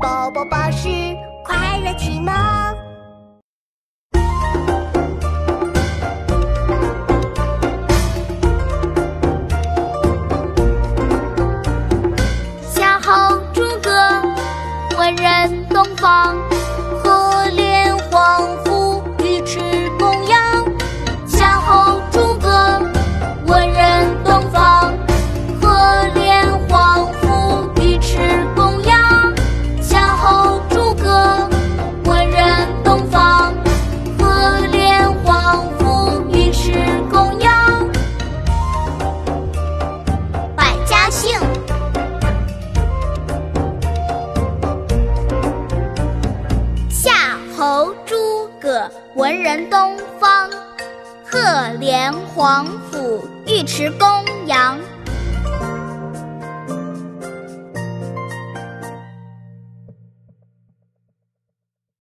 宝宝巴士快乐启蒙。小猴诸葛，文人东方。侯诸葛文人东方，赫连皇甫尉迟公羊。